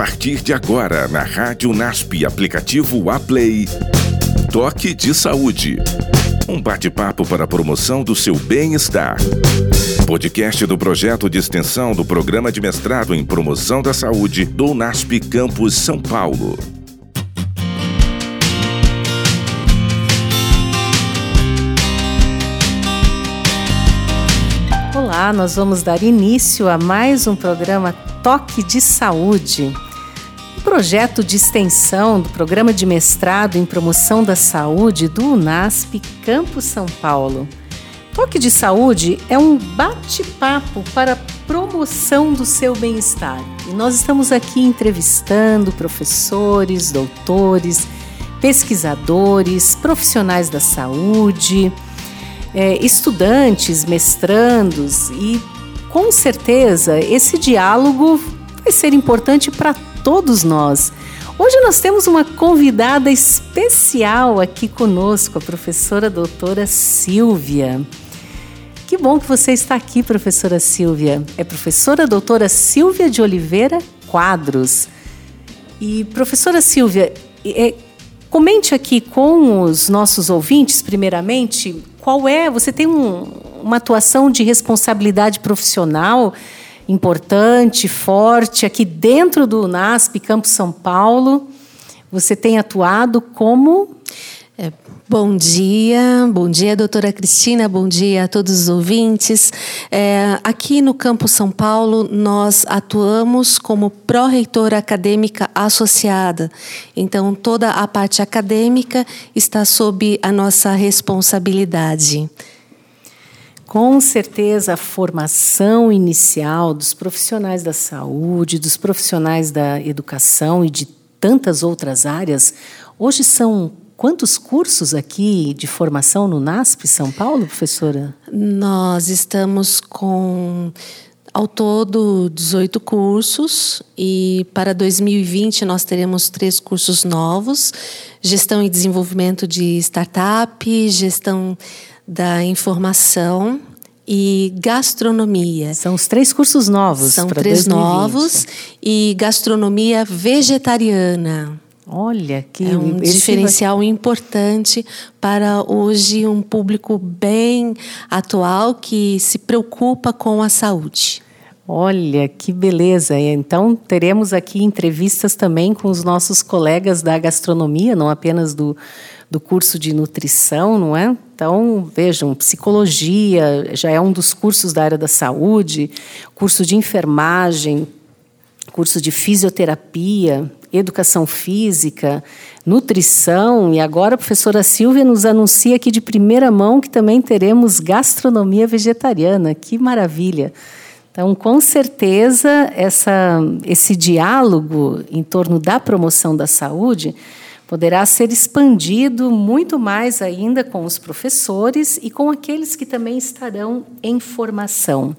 partir de agora na Rádio NASP, aplicativo Aplay. Toque de Saúde. Um bate-papo para a promoção do seu bem-estar. Podcast do projeto de extensão do Programa de Mestrado em Promoção da Saúde do NASP Campus São Paulo. Olá, nós vamos dar início a mais um programa Toque de Saúde. Projeto de extensão do Programa de Mestrado em Promoção da Saúde do UNASP Campus São Paulo. Toque de Saúde é um bate-papo para promoção do seu bem-estar. E nós estamos aqui entrevistando professores, doutores, pesquisadores, profissionais da saúde, é, estudantes, mestrandos e com certeza esse diálogo vai ser importante para todos nós. Hoje nós temos uma convidada especial aqui conosco, a professora doutora Silvia. Que bom que você está aqui, professora Silvia. É professora doutora Silvia de Oliveira Quadros. E professora Silvia, é, comente aqui com os nossos ouvintes, primeiramente, qual é? Você tem um, uma atuação de responsabilidade profissional importante, forte, aqui dentro do NASP Campo São Paulo. Você tem atuado como. É, bom dia, bom dia, doutora Cristina, bom dia a todos os ouvintes. É, aqui no Campo São Paulo, nós atuamos como pró-reitora acadêmica associada. Então, toda a parte acadêmica está sob a nossa responsabilidade. Com certeza, a formação inicial dos profissionais da saúde, dos profissionais da educação e de tantas outras áreas, hoje são quantos cursos aqui de formação no NASP São Paulo, professora? Nós estamos com ao todo 18 cursos e para 2020 nós teremos três cursos novos: gestão e desenvolvimento de startup, gestão da informação e gastronomia. São os três cursos novos. São três 2020. novos e gastronomia vegetariana. Olha que é um diferencial vai... importante para hoje um público bem atual que se preocupa com a saúde. Olha que beleza! Então teremos aqui entrevistas também com os nossos colegas da gastronomia, não apenas do, do curso de nutrição, não é? Então vejam, psicologia já é um dos cursos da área da saúde, curso de enfermagem, curso de fisioterapia, educação física, nutrição, e agora a professora Silvia nos anuncia aqui de primeira mão que também teremos gastronomia vegetariana. Que maravilha! Então, com certeza, essa, esse diálogo em torno da promoção da saúde poderá ser expandido muito mais ainda com os professores e com aqueles que também estarão em formação.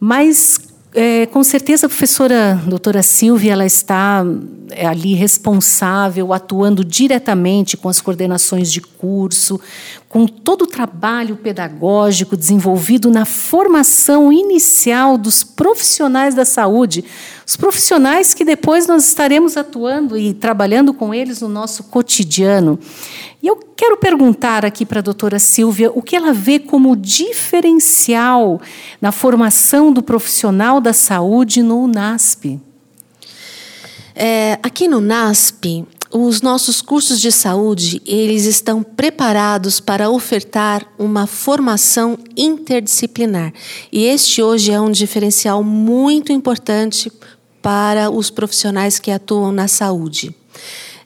Mas é, com certeza a professora doutora Silvia ela está é, ali responsável, atuando diretamente com as coordenações de curso, com todo o trabalho pedagógico desenvolvido na formação inicial dos profissionais da saúde, os profissionais que depois nós estaremos atuando e trabalhando com eles no nosso cotidiano. E eu quero perguntar aqui para a doutora Silvia o que ela vê como diferencial na formação do profissional da saúde no UNASP. É, aqui no UNASP, os nossos cursos de saúde eles estão preparados para ofertar uma formação interdisciplinar e este hoje é um diferencial muito importante para os profissionais que atuam na saúde.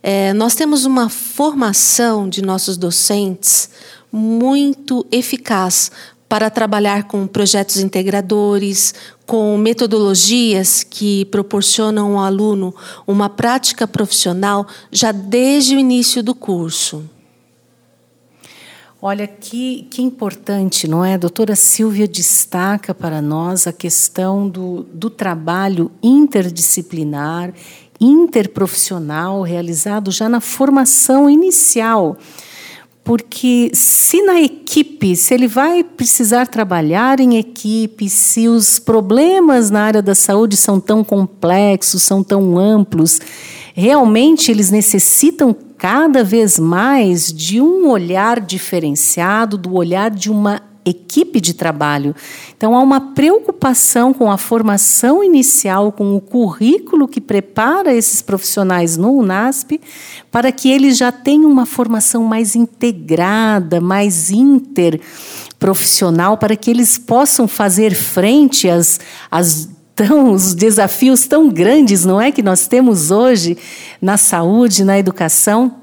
É, nós temos uma formação de nossos docentes muito eficaz para trabalhar com projetos integradores, com metodologias que proporcionam ao aluno uma prática profissional já desde o início do curso. Olha que, que importante, não é? A doutora Silvia destaca para nós a questão do, do trabalho interdisciplinar interprofissional realizado já na formação inicial. Porque se na equipe, se ele vai precisar trabalhar em equipe, se os problemas na área da saúde são tão complexos, são tão amplos, realmente eles necessitam cada vez mais de um olhar diferenciado, do olhar de uma equipe de trabalho. Então, há uma preocupação com a formação inicial, com o currículo que prepara esses profissionais no UNASP, para que eles já tenham uma formação mais integrada, mais interprofissional, para que eles possam fazer frente às, às tão, os desafios tão grandes, não é, que nós temos hoje na saúde, na educação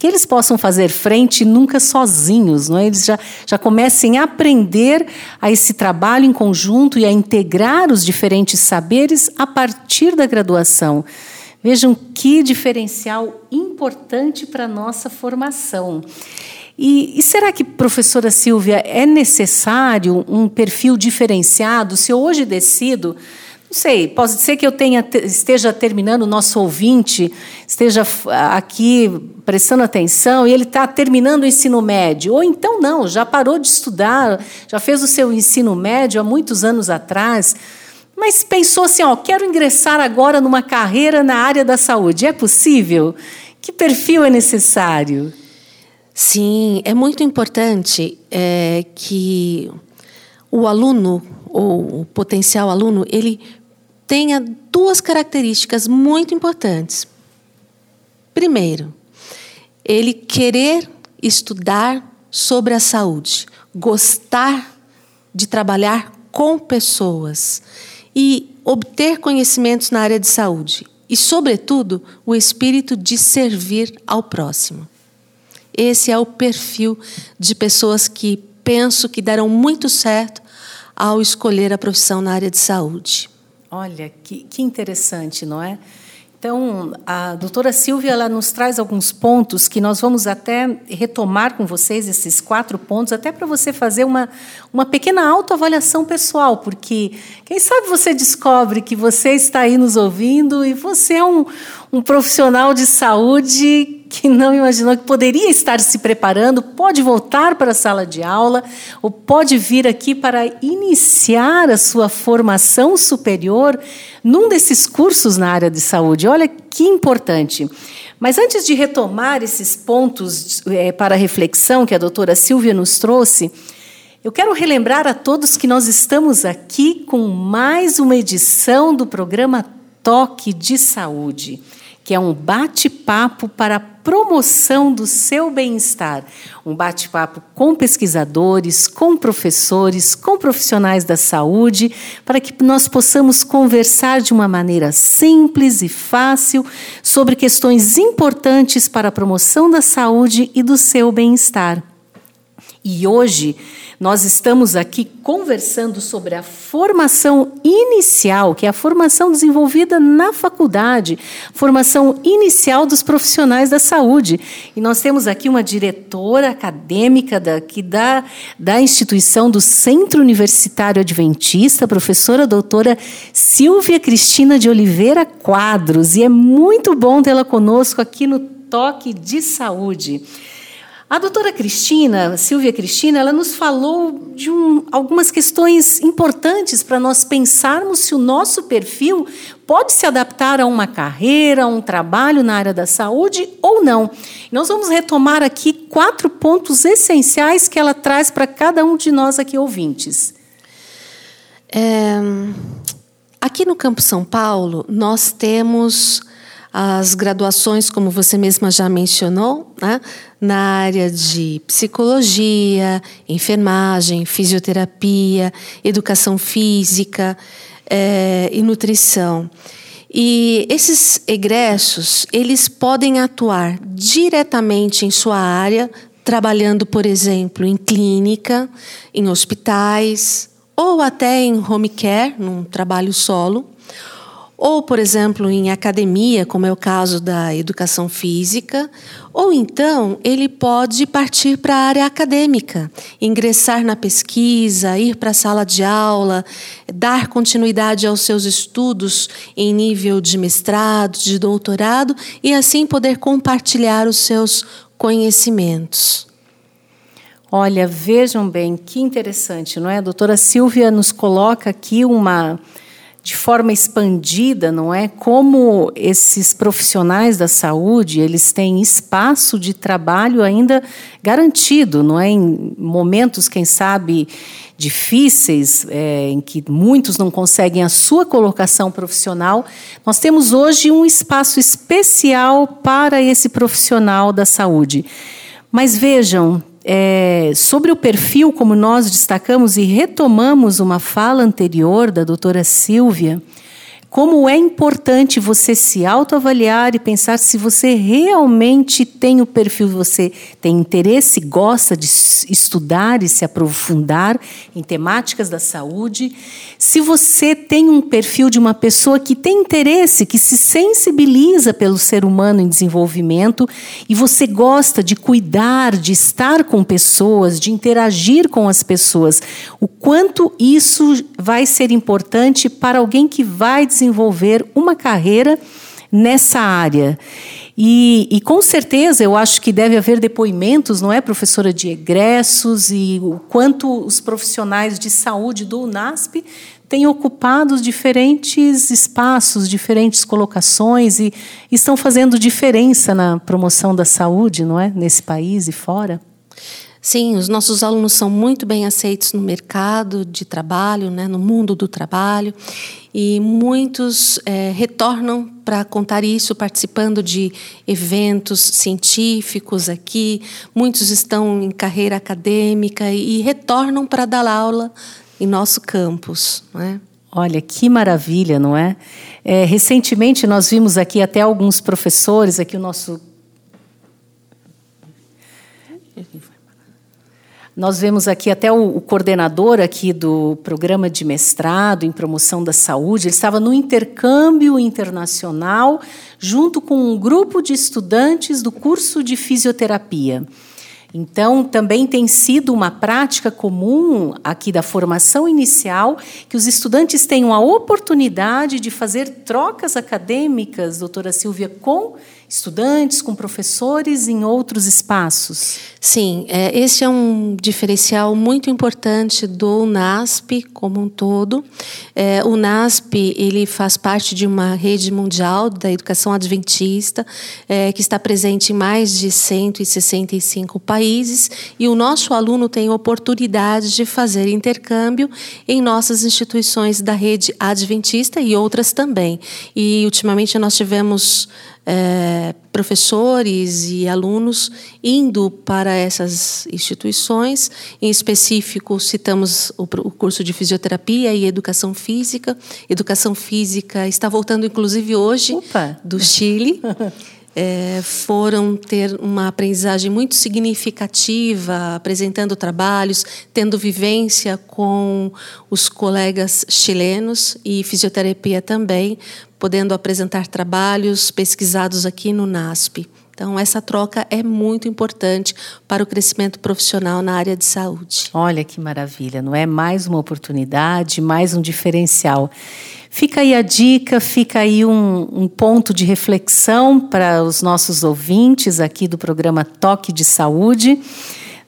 que eles possam fazer frente nunca sozinhos, não é? eles já, já comecem a aprender a esse trabalho em conjunto e a integrar os diferentes saberes a partir da graduação. Vejam que diferencial importante para a nossa formação. E, e, será que, professora Silvia, é necessário um perfil diferenciado? Se eu hoje decido não sei, pode ser que eu tenha, esteja terminando, o nosso ouvinte esteja aqui prestando atenção e ele está terminando o ensino médio. Ou então não, já parou de estudar, já fez o seu ensino médio há muitos anos atrás, mas pensou assim: ó, quero ingressar agora numa carreira na área da saúde. É possível? Que perfil é necessário? Sim, é muito importante é, que o aluno ou o potencial aluno ele tenha duas características muito importantes. Primeiro, ele querer estudar sobre a saúde, gostar de trabalhar com pessoas e obter conhecimentos na área de saúde e, sobretudo, o espírito de servir ao próximo. Esse é o perfil de pessoas que penso que darão muito certo ao escolher a profissão na área de saúde. Olha, que, que interessante, não é? Então, a doutora Silvia ela nos traz alguns pontos que nós vamos até retomar com vocês, esses quatro pontos, até para você fazer uma, uma pequena autoavaliação pessoal, porque quem sabe você descobre que você está aí nos ouvindo e você é um, um profissional de saúde que não imaginou que poderia estar se preparando, pode voltar para a sala de aula ou pode vir aqui para iniciar a sua formação superior num desses cursos na área de saúde. Olha que importante. Mas antes de retomar esses pontos é, para reflexão que a doutora Silvia nos trouxe, eu quero relembrar a todos que nós estamos aqui com mais uma edição do programa Toque de Saúde que é um bate-papo para a promoção do seu bem-estar. Um bate-papo com pesquisadores, com professores, com profissionais da saúde, para que nós possamos conversar de uma maneira simples e fácil sobre questões importantes para a promoção da saúde e do seu bem-estar. E hoje nós estamos aqui conversando sobre a formação inicial, que é a formação desenvolvida na faculdade, formação inicial dos profissionais da saúde. E nós temos aqui uma diretora acadêmica daqui da, da instituição do Centro Universitário Adventista, professora doutora Silvia Cristina de Oliveira Quadros. E é muito bom tê-la conosco aqui no Toque de Saúde. A doutora Cristina, Silvia Cristina, ela nos falou de um, algumas questões importantes para nós pensarmos se o nosso perfil pode se adaptar a uma carreira, a um trabalho na área da saúde ou não. Nós vamos retomar aqui quatro pontos essenciais que ela traz para cada um de nós aqui ouvintes. É, aqui no Campo São Paulo, nós temos as graduações, como você mesma já mencionou, né, na área de psicologia, enfermagem, fisioterapia, educação física é, e nutrição. E esses egressos, eles podem atuar diretamente em sua área, trabalhando, por exemplo, em clínica, em hospitais, ou até em home care, num trabalho solo ou, por exemplo, em academia, como é o caso da educação física, ou então ele pode partir para a área acadêmica, ingressar na pesquisa, ir para a sala de aula, dar continuidade aos seus estudos em nível de mestrado, de doutorado e assim poder compartilhar os seus conhecimentos. Olha, vejam bem, que interessante, não é? A doutora Silvia nos coloca aqui uma de forma expandida, não é? Como esses profissionais da saúde, eles têm espaço de trabalho ainda garantido, não é? Em momentos, quem sabe, difíceis, é, em que muitos não conseguem a sua colocação profissional, nós temos hoje um espaço especial para esse profissional da saúde. Mas vejam, é, sobre o perfil, como nós destacamos e retomamos uma fala anterior da doutora Silvia, como é importante você se autoavaliar e pensar se você realmente tem o perfil, você tem interesse, gosta de estudar e se aprofundar em temáticas da saúde. Se você tem um perfil de uma pessoa que tem interesse, que se sensibiliza pelo ser humano em desenvolvimento e você gosta de cuidar, de estar com pessoas, de interagir com as pessoas, o quanto isso vai ser importante para alguém que vai desenvolver uma carreira nessa área. E, e, com certeza eu acho que deve haver depoimentos, não é, professora, de egressos e o quanto os profissionais de saúde do UNASP têm ocupado diferentes espaços, diferentes colocações e estão fazendo diferença na promoção da saúde, não é, nesse país e fora. Sim, os nossos alunos são muito bem aceitos no mercado de trabalho, né, no mundo do trabalho, e muitos é, retornam para contar isso, participando de eventos científicos aqui. Muitos estão em carreira acadêmica e, e retornam para dar aula em nosso campus. Né? Olha, que maravilha, não é? é? Recentemente nós vimos aqui até alguns professores, aqui o nosso Nós vemos aqui até o, o, coordenador aqui do programa de mestrado em promoção da saúde, ele estava no intercâmbio internacional junto com um grupo de estudantes do curso de fisioterapia. Então, também tem sido uma prática comum aqui da formação inicial que os estudantes tenham a oportunidade de fazer trocas acadêmicas, doutora Silvia, com estudantes, com professores em outros espaços? Sim, é, esse é um diferencial muito importante do UNASP como um todo. É, o UNASP ele faz parte de uma rede mundial da educação adventista é, que está presente em mais de 165 países e o nosso aluno tem oportunidade de fazer intercâmbio em nossas instituições da rede adventista e outras também. E ultimamente nós tivemos é, professores e alunos indo para essas instituições. Em específico, citamos o, o, curso de fisioterapia e educação física. Educação física está voltando, inclusive, hoje Opa. do Chile. É, foram ter uma aprendizagem muito significativa, apresentando trabalhos, tendo vivência com os colegas chilenos e fisioterapia também, podendo apresentar trabalhos pesquisados aqui no NASP. Então, essa troca é muito importante para o crescimento profissional na área de saúde. Olha que maravilha, não é? Mais uma oportunidade, mais um diferencial. Fica aí a dica, fica aí um, um ponto de reflexão para os nossos ouvintes aqui do programa Toque de Saúde.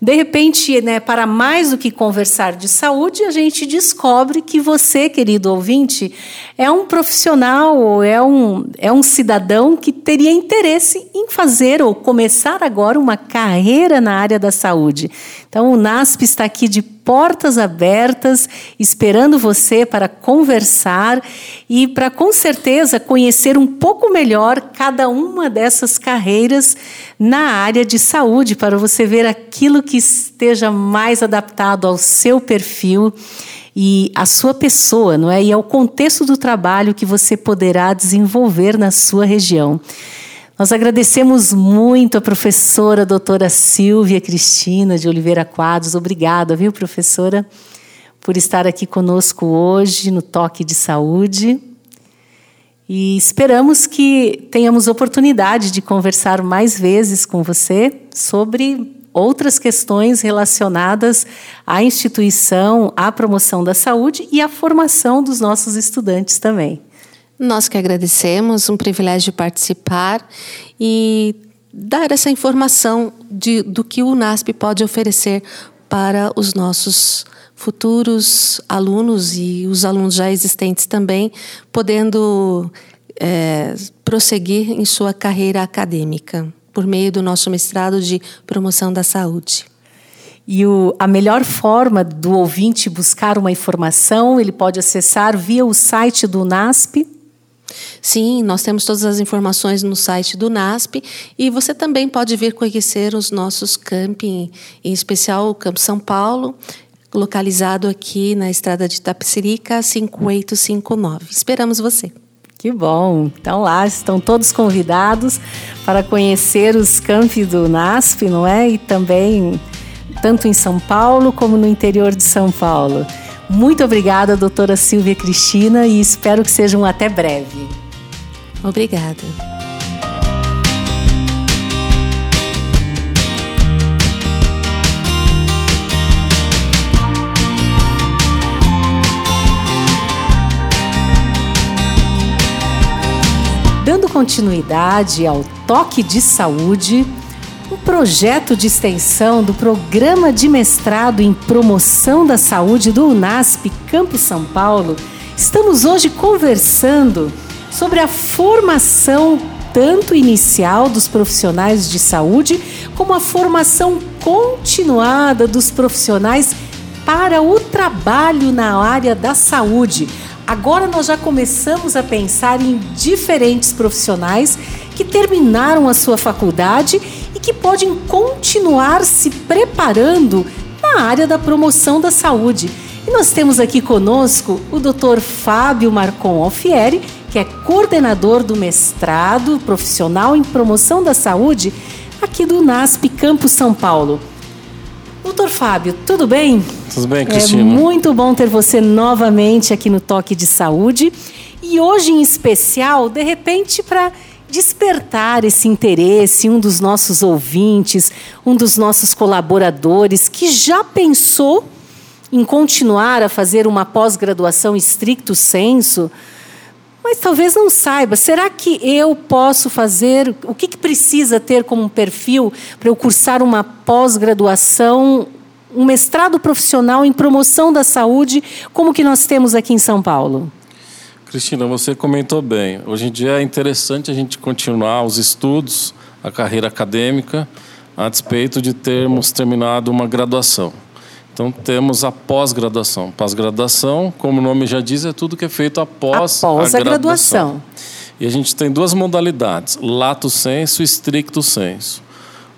De repente, né, para mais do que conversar de saúde, a gente descobre que você, querido ouvinte, é um profissional ou é um, é um cidadão que teria interesse em fazer ou começar agora uma carreira na área da saúde. Então, o NASP está aqui de portas abertas, esperando você para conversar e para, com certeza, conhecer um pouco melhor cada uma dessas carreiras na área de saúde, para você ver aquilo que esteja mais adaptado ao seu perfil e à sua pessoa, não é? E ao contexto do trabalho que você poderá desenvolver na sua região. Nós agradecemos muito a professora a doutora Silvia Cristina de Oliveira Quadros. Obrigada, viu, professora, por estar aqui conosco hoje no Toque de Saúde. E esperamos que tenhamos oportunidade de conversar mais vezes com você sobre outras questões relacionadas à instituição, à promoção da saúde e à formação dos nossos estudantes também. Nós que agradecemos, um privilégio participar e dar essa informação de, do que o NASP pode oferecer para os nossos futuros alunos e os alunos já existentes também, podendo é, prosseguir em sua carreira acadêmica por meio do nosso mestrado de promoção da saúde. E o, a melhor forma do ouvinte buscar uma informação, ele pode acessar via o site do NASP? Sim, nós temos todas as informações no site do NASP e você também pode vir conhecer os nossos camping, em especial o Campo São Paulo, localizado aqui na estrada de Tapicerica 5859. Esperamos você. Que bom! Então lá estão todos convidados para conhecer os campi do NASP, não é? E também tanto em São Paulo como no interior de São Paulo. Muito obrigada, doutora Silvia Cristina, e espero que sejam até breve. Obrigada. Dando continuidade ao toque de saúde, um projeto de extensão do Programa de Mestrado em Promoção da Saúde do UNASP Campo São Paulo, estamos hoje conversando sobre a formação tanto inicial dos profissionais de saúde, como a formação continuada dos profissionais para o trabalho na área da saúde. Agora nós já começamos a pensar em diferentes profissionais que terminaram a sua faculdade e que podem continuar se preparando na área da promoção da saúde. E nós temos aqui conosco o Dr. Fábio Marcon Alfieri, que é coordenador do mestrado profissional em promoção da saúde aqui do NASP Campo São Paulo. Doutor Fábio, tudo bem? Tudo bem, Cristina. É muito bom ter você novamente aqui no Toque de Saúde. E hoje, em especial, de repente, para despertar esse interesse, um dos nossos ouvintes, um dos nossos colaboradores que já pensou em continuar a fazer uma pós-graduação estricto senso mas talvez não saiba. Será que eu posso fazer? O que, que precisa ter como perfil para eu cursar uma pós-graduação, um mestrado profissional em promoção da saúde, como que nós temos aqui em São Paulo? Cristina, você comentou bem. Hoje em dia é interessante a gente continuar os estudos, a carreira acadêmica, a despeito de termos terminado uma graduação. Então temos a pós-graduação. Pós-graduação, como o nome já diz, é tudo que é feito após, após a, a graduação. E a gente tem duas modalidades: lato senso e stricto senso.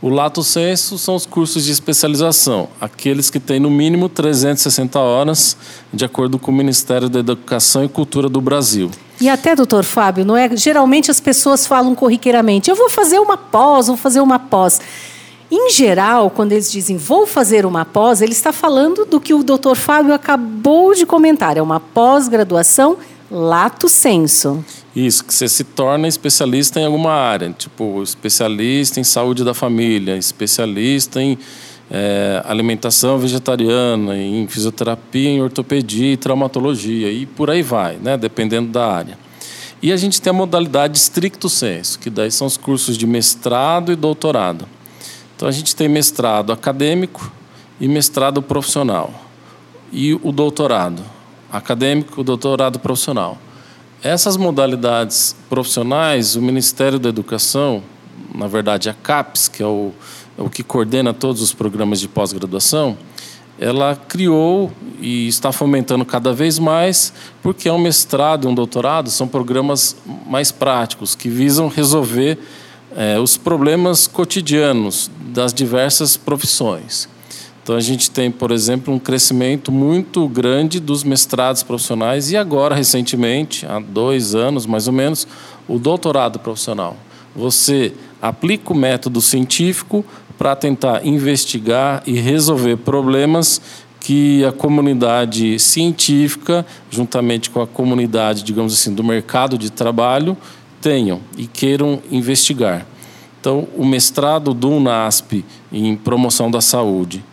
O lato senso são os cursos de especialização, aqueles que têm no mínimo 360 horas, de acordo com o Ministério da Educação e Cultura do Brasil. E até, doutor Fábio, não é? Geralmente as pessoas falam corriqueiramente: eu vou fazer uma pós, vou fazer uma pós. Em geral, quando eles dizem vou fazer uma pós, ele está falando do que o Dr. Fábio acabou de comentar, é uma pós-graduação lato senso. Isso, que você se torna especialista em alguma área, tipo especialista em saúde da família, especialista em é, alimentação vegetariana, em fisioterapia, em ortopedia e traumatologia, e por aí vai, né, dependendo da área. E a gente tem a modalidade stricto senso, que daí são os cursos de mestrado e doutorado. Então a gente tem mestrado acadêmico e mestrado profissional. E o doutorado acadêmico, doutorado profissional. Essas modalidades profissionais, o Ministério da Educação, na verdade a CAPES, que é o, é o que coordena todos os programas de pós-graduação, ela criou e está fomentando cada vez mais, porque é um mestrado e um doutorado são programas mais práticos, que visam resolver é, os problemas cotidianos das diversas profissões. Então, a gente tem, por exemplo, um crescimento muito grande dos mestrados profissionais e agora, recentemente, há dois anos mais ou menos, o doutorado profissional. Você aplica o método científico para tentar investigar e resolver problemas que a comunidade científica, juntamente com a comunidade, digamos assim, do mercado de trabalho, tenham e queiram investigar. Então, o mestrado do UNASP em promoção da saúde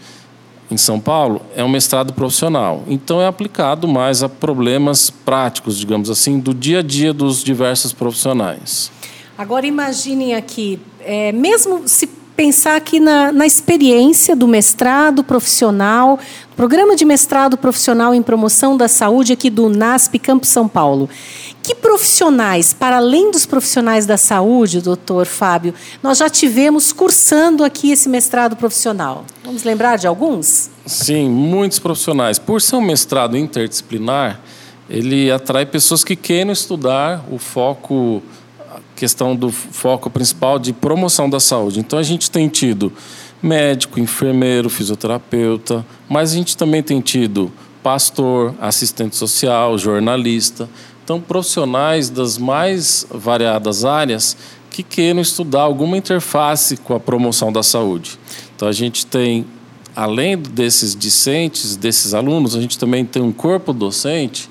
em São Paulo é um mestrado profissional. Então, é aplicado mais a problemas práticos, digamos assim, do dia a dia dos diversos profissionais. Agora, imaginem aqui, é, mesmo se pensar aqui na, na experiência do mestrado profissional, programa de mestrado profissional em promoção da saúde aqui do NASP Campo São Paulo. Que profissionais, para além dos profissionais da saúde, doutor Fábio, nós já tivemos cursando aqui esse mestrado profissional? Vamos lembrar de alguns? Sim, muitos profissionais. Por ser um mestrado interdisciplinar, ele atrai pessoas que queiram estudar o foco questão do foco principal de promoção da saúde. Então a gente tem tido médico, enfermeiro, fisioterapeuta, mas a gente também tem tido pastor, assistente social, jornalista. Então, profissionais das mais variadas áreas que queiram estudar alguma interface com a promoção da saúde. Então, a gente tem, além desses discentes, desses alunos, a gente também tem um corpo docente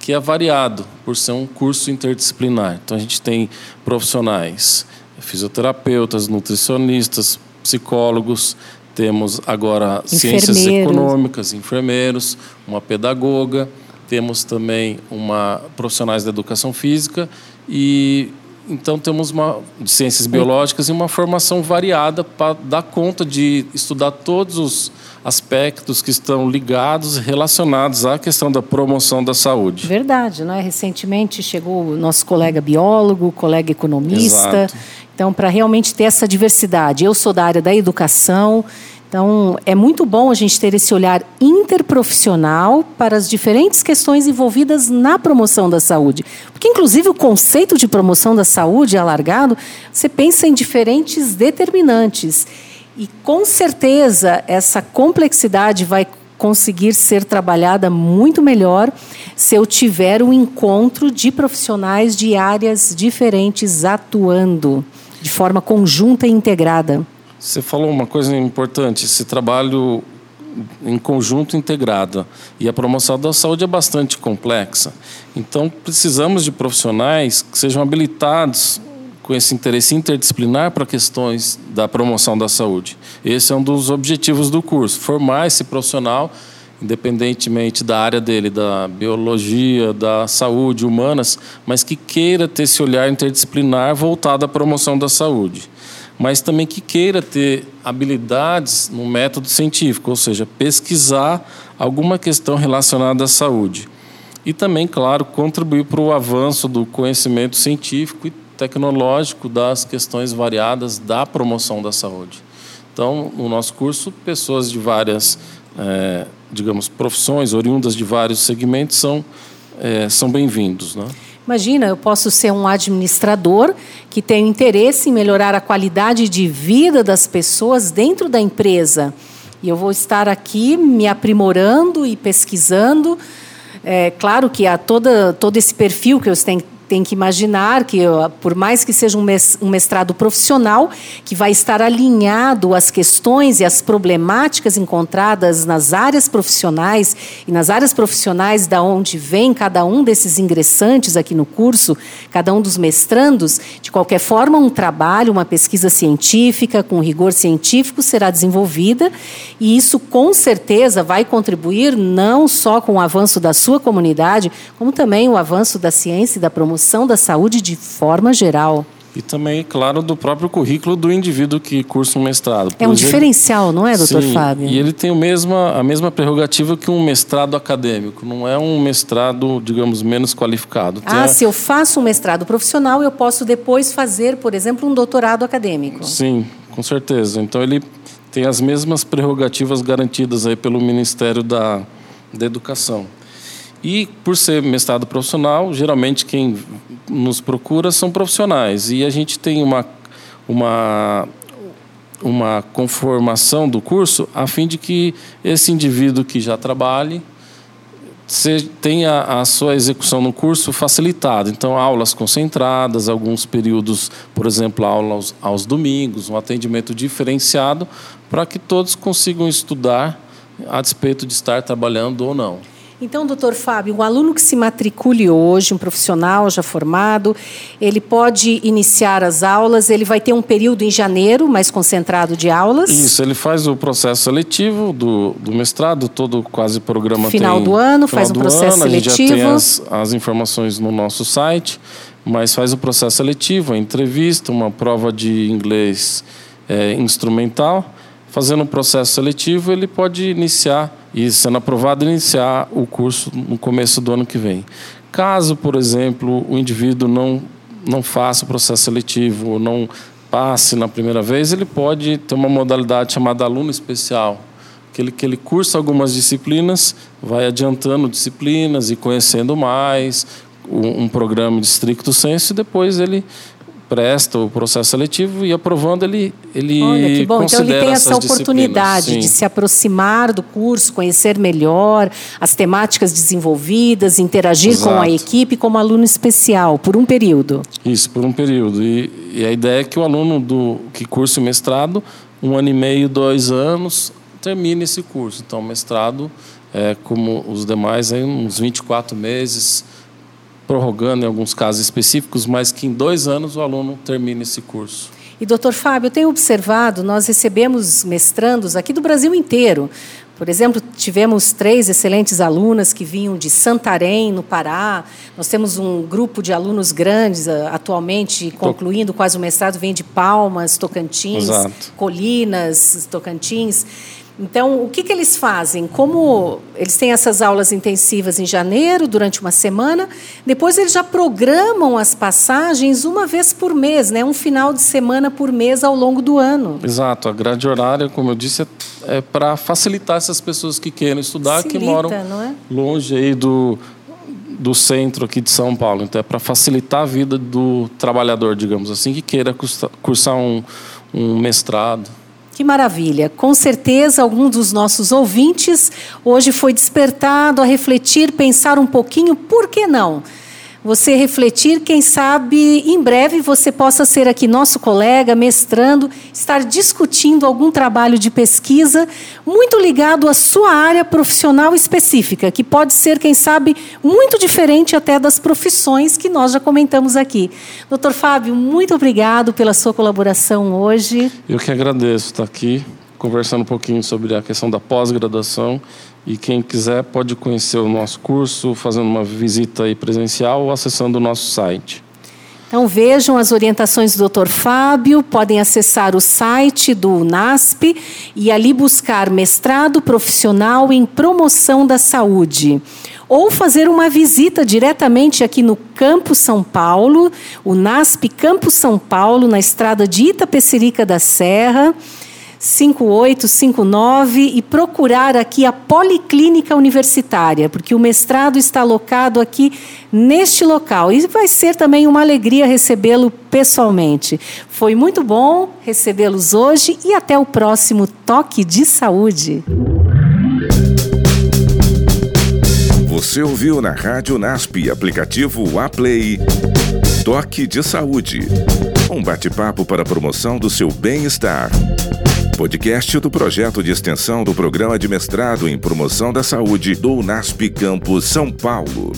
que é variado por ser um curso interdisciplinar. Então a gente tem profissionais, fisioterapeutas, nutricionistas, psicólogos, temos agora ciências econômicas, enfermeiros, uma pedagoga, temos também uma profissionais da educação física e então temos uma de ciências biológicas e uma formação variada para dar conta de estudar todos os aspectos que estão ligados, relacionados à questão da promoção da saúde. Verdade, não é? Recentemente chegou o nosso colega biólogo, colega economista. Exato. Então, para realmente ter essa diversidade, eu sou da área da educação. Então, é muito bom a gente ter esse olhar interprofissional para as diferentes questões envolvidas na promoção da saúde. Porque, inclusive, o conceito de promoção da saúde alargado, você pensa em diferentes determinantes. E com certeza essa complexidade vai conseguir ser trabalhada muito melhor se eu tiver um encontro de profissionais de áreas diferentes atuando de forma conjunta e integrada. Você falou uma coisa importante, esse trabalho em conjunto integrado. E a promoção da saúde é bastante complexa. Então, precisamos de profissionais que sejam habilitados com esse interesse interdisciplinar para questões da promoção da saúde. Esse é um dos objetivos do curso, formar esse profissional, independentemente da área dele, da biologia, da saúde, humanas, mas que queira ter esse olhar interdisciplinar voltado à promoção da saúde. Mas também que queira ter habilidades no método científico, ou seja, pesquisar alguma questão relacionada à saúde. E também, claro, contribuir para o avanço do conhecimento científico e tecnológico das questões variadas da promoção da saúde. Então, no nosso curso, pessoas de várias, é, digamos, profissões, oriundas de vários segmentos, são, é, são bem-vindos. Né? Imagina, eu posso ser um administrador que tem interesse em melhorar a qualidade de vida das pessoas dentro da empresa. E eu vou estar aqui me aprimorando e pesquisando. É claro que há toda, todo esse perfil que eu tenho tem que imaginar que, por mais que seja um mestrado profissional, que vai estar alinhado às questões e às problemáticas encontradas nas áreas profissionais e nas áreas profissionais da onde vem cada um desses ingressantes aqui no curso, cada um dos mestrandos, de qualquer forma, um trabalho, uma pesquisa científica com rigor científico será desenvolvida e isso com certeza vai contribuir não só com o avanço da sua comunidade, como também o avanço da ciência e da promoção promoção da saúde de forma geral. E também, claro, do próprio currículo do indivíduo que cursa um mestrado. É um diferencial, não é, doutor Sim, Fábio? E ele tem o mesma, a mesma prerrogativa que um mestrado acadêmico. Não é um mestrado, digamos, menos qualificado. ah, a... se eu faço um mestrado profissional, eu posso depois fazer, por exemplo, um doutorado acadêmico. Sim, com certeza. Então ele tem as mesmas prerrogativas garantidas aí pelo Ministério da, da Educação. E por ser mestrado profissional, geralmente quem nos procura são profissionais. E a gente tem uma, uma, uma conformação do curso a fim de que esse indivíduo que já trabalhe tenha a sua execução no curso facilitada. Então, aulas concentradas, alguns períodos, por exemplo, aulas aos domingos, um atendimento diferenciado para que todos consigam estudar a despeito de estar trabalhando ou não. Então, doutor Fábio, um aluno que se matricule hoje, um profissional já formado, ele pode iniciar as aulas, ele vai ter um período em janeiro mais concentrado de aulas? Isso, ele faz o processo seletivo do, do mestrado, todo quase programa final tem... do ano, faz um processo ano, seletivo. A gente já tem as, as informações no nosso site, mas faz o processo seletivo, a entrevista, uma prova de inglês é, instrumental. Fazendo o processo seletivo, ele pode iniciar e, sendo aprovado, iniciar o curso no começo do ano que vem. Caso, por exemplo, o indivíduo não, não faça o processo seletivo, ou não passe na primeira vez, ele pode ter uma modalidade chamada aluno especial, que ele, que ele cursa algumas disciplinas, vai adiantando disciplinas e conhecendo mais, um, um programa de stricto senso, e depois ele presta o processo seletivo e aprovando ele ele Olha que bom, então ele tem essa oportunidade de se aproximar do curso, conhecer melhor as temáticas desenvolvidas, interagir Exato. com a equipe como aluno especial por um período. Isso, por um período. E, e a ideia é que o aluno do que cursa o mestrado, um ano e meio, dois anos, termine esse curso. Então, mestrado, é, como os demais, aí, uns 24 meses, prorrogando em alguns casos específicos, mas que em dois anos o aluno termine esse curso. E, doutor Fábio, eu tenho observado, nós recebemos mestrandos aqui do Brasil inteiro. Por exemplo, tivemos três excelentes alunas que vinham de Santarém, no Pará. Nós temos um grupo de alunos grandes, ah, atualmente concluindo quase o mestrado, vem de Palmas, Tocantins, Exato. Colinas, Tocantins. Então, o que, que eles fazem? Como eles têm essas aulas intensivas em janeiro, durante uma semana, depois eles já programam as passagens uma vez por mês, né? um final de semana por mês ao longo do ano. Exato, a grade horária, como eu disse, é, é para facilitar essas pessoas que querem estudar, que Facilita, moram não é? longe aí do, do centro aqui de São Paulo. Então é para facilitar a vida do trabalhador, digamos assim, que queira cursar, cursar um, um mestrado. Que maravilha! Com certeza, algum dos nossos ouvintes hoje foi despertado a refletir, pensar um pouquinho, por que não? Você refletir, quem sabe em breve você possa ser aqui nosso colega, mestrando, estar discutindo algum trabalho de pesquisa muito ligado à sua área profissional específica, que pode ser, quem sabe, muito diferente até das profissões que nós já comentamos aqui. Doutor Fábio, muito obrigado pela sua colaboração hoje. Eu que agradeço estar aqui conversando um pouquinho sobre a questão da pós-graduação e quem quiser pode conhecer o nosso curso fazendo uma visita aí presencial ou acessando o nosso site. Então vejam as orientações do Dr. Fábio, podem acessar o site do NASP e ali buscar mestrado profissional em promoção da saúde. Ou fazer uma visita diretamente aqui no Campo São Paulo, o NASP Campo São Paulo, na estrada de Itapecerica da Serra. 5859 e procurar aqui a Policlínica Universitária, porque o mestrado está alocado aqui neste local. E vai ser também uma alegria recebê-lo pessoalmente. Foi muito bom recebê-los hoje e até o próximo Toque de Saúde. Você ouviu na Rádio NASP, aplicativo Aplay. Toque de Saúde. Um bate-papo para a promoção do seu bem-estar. Podcast do projeto de extensão do Programa de Mestrado em Promoção da Saúde do NASP Campus São Paulo.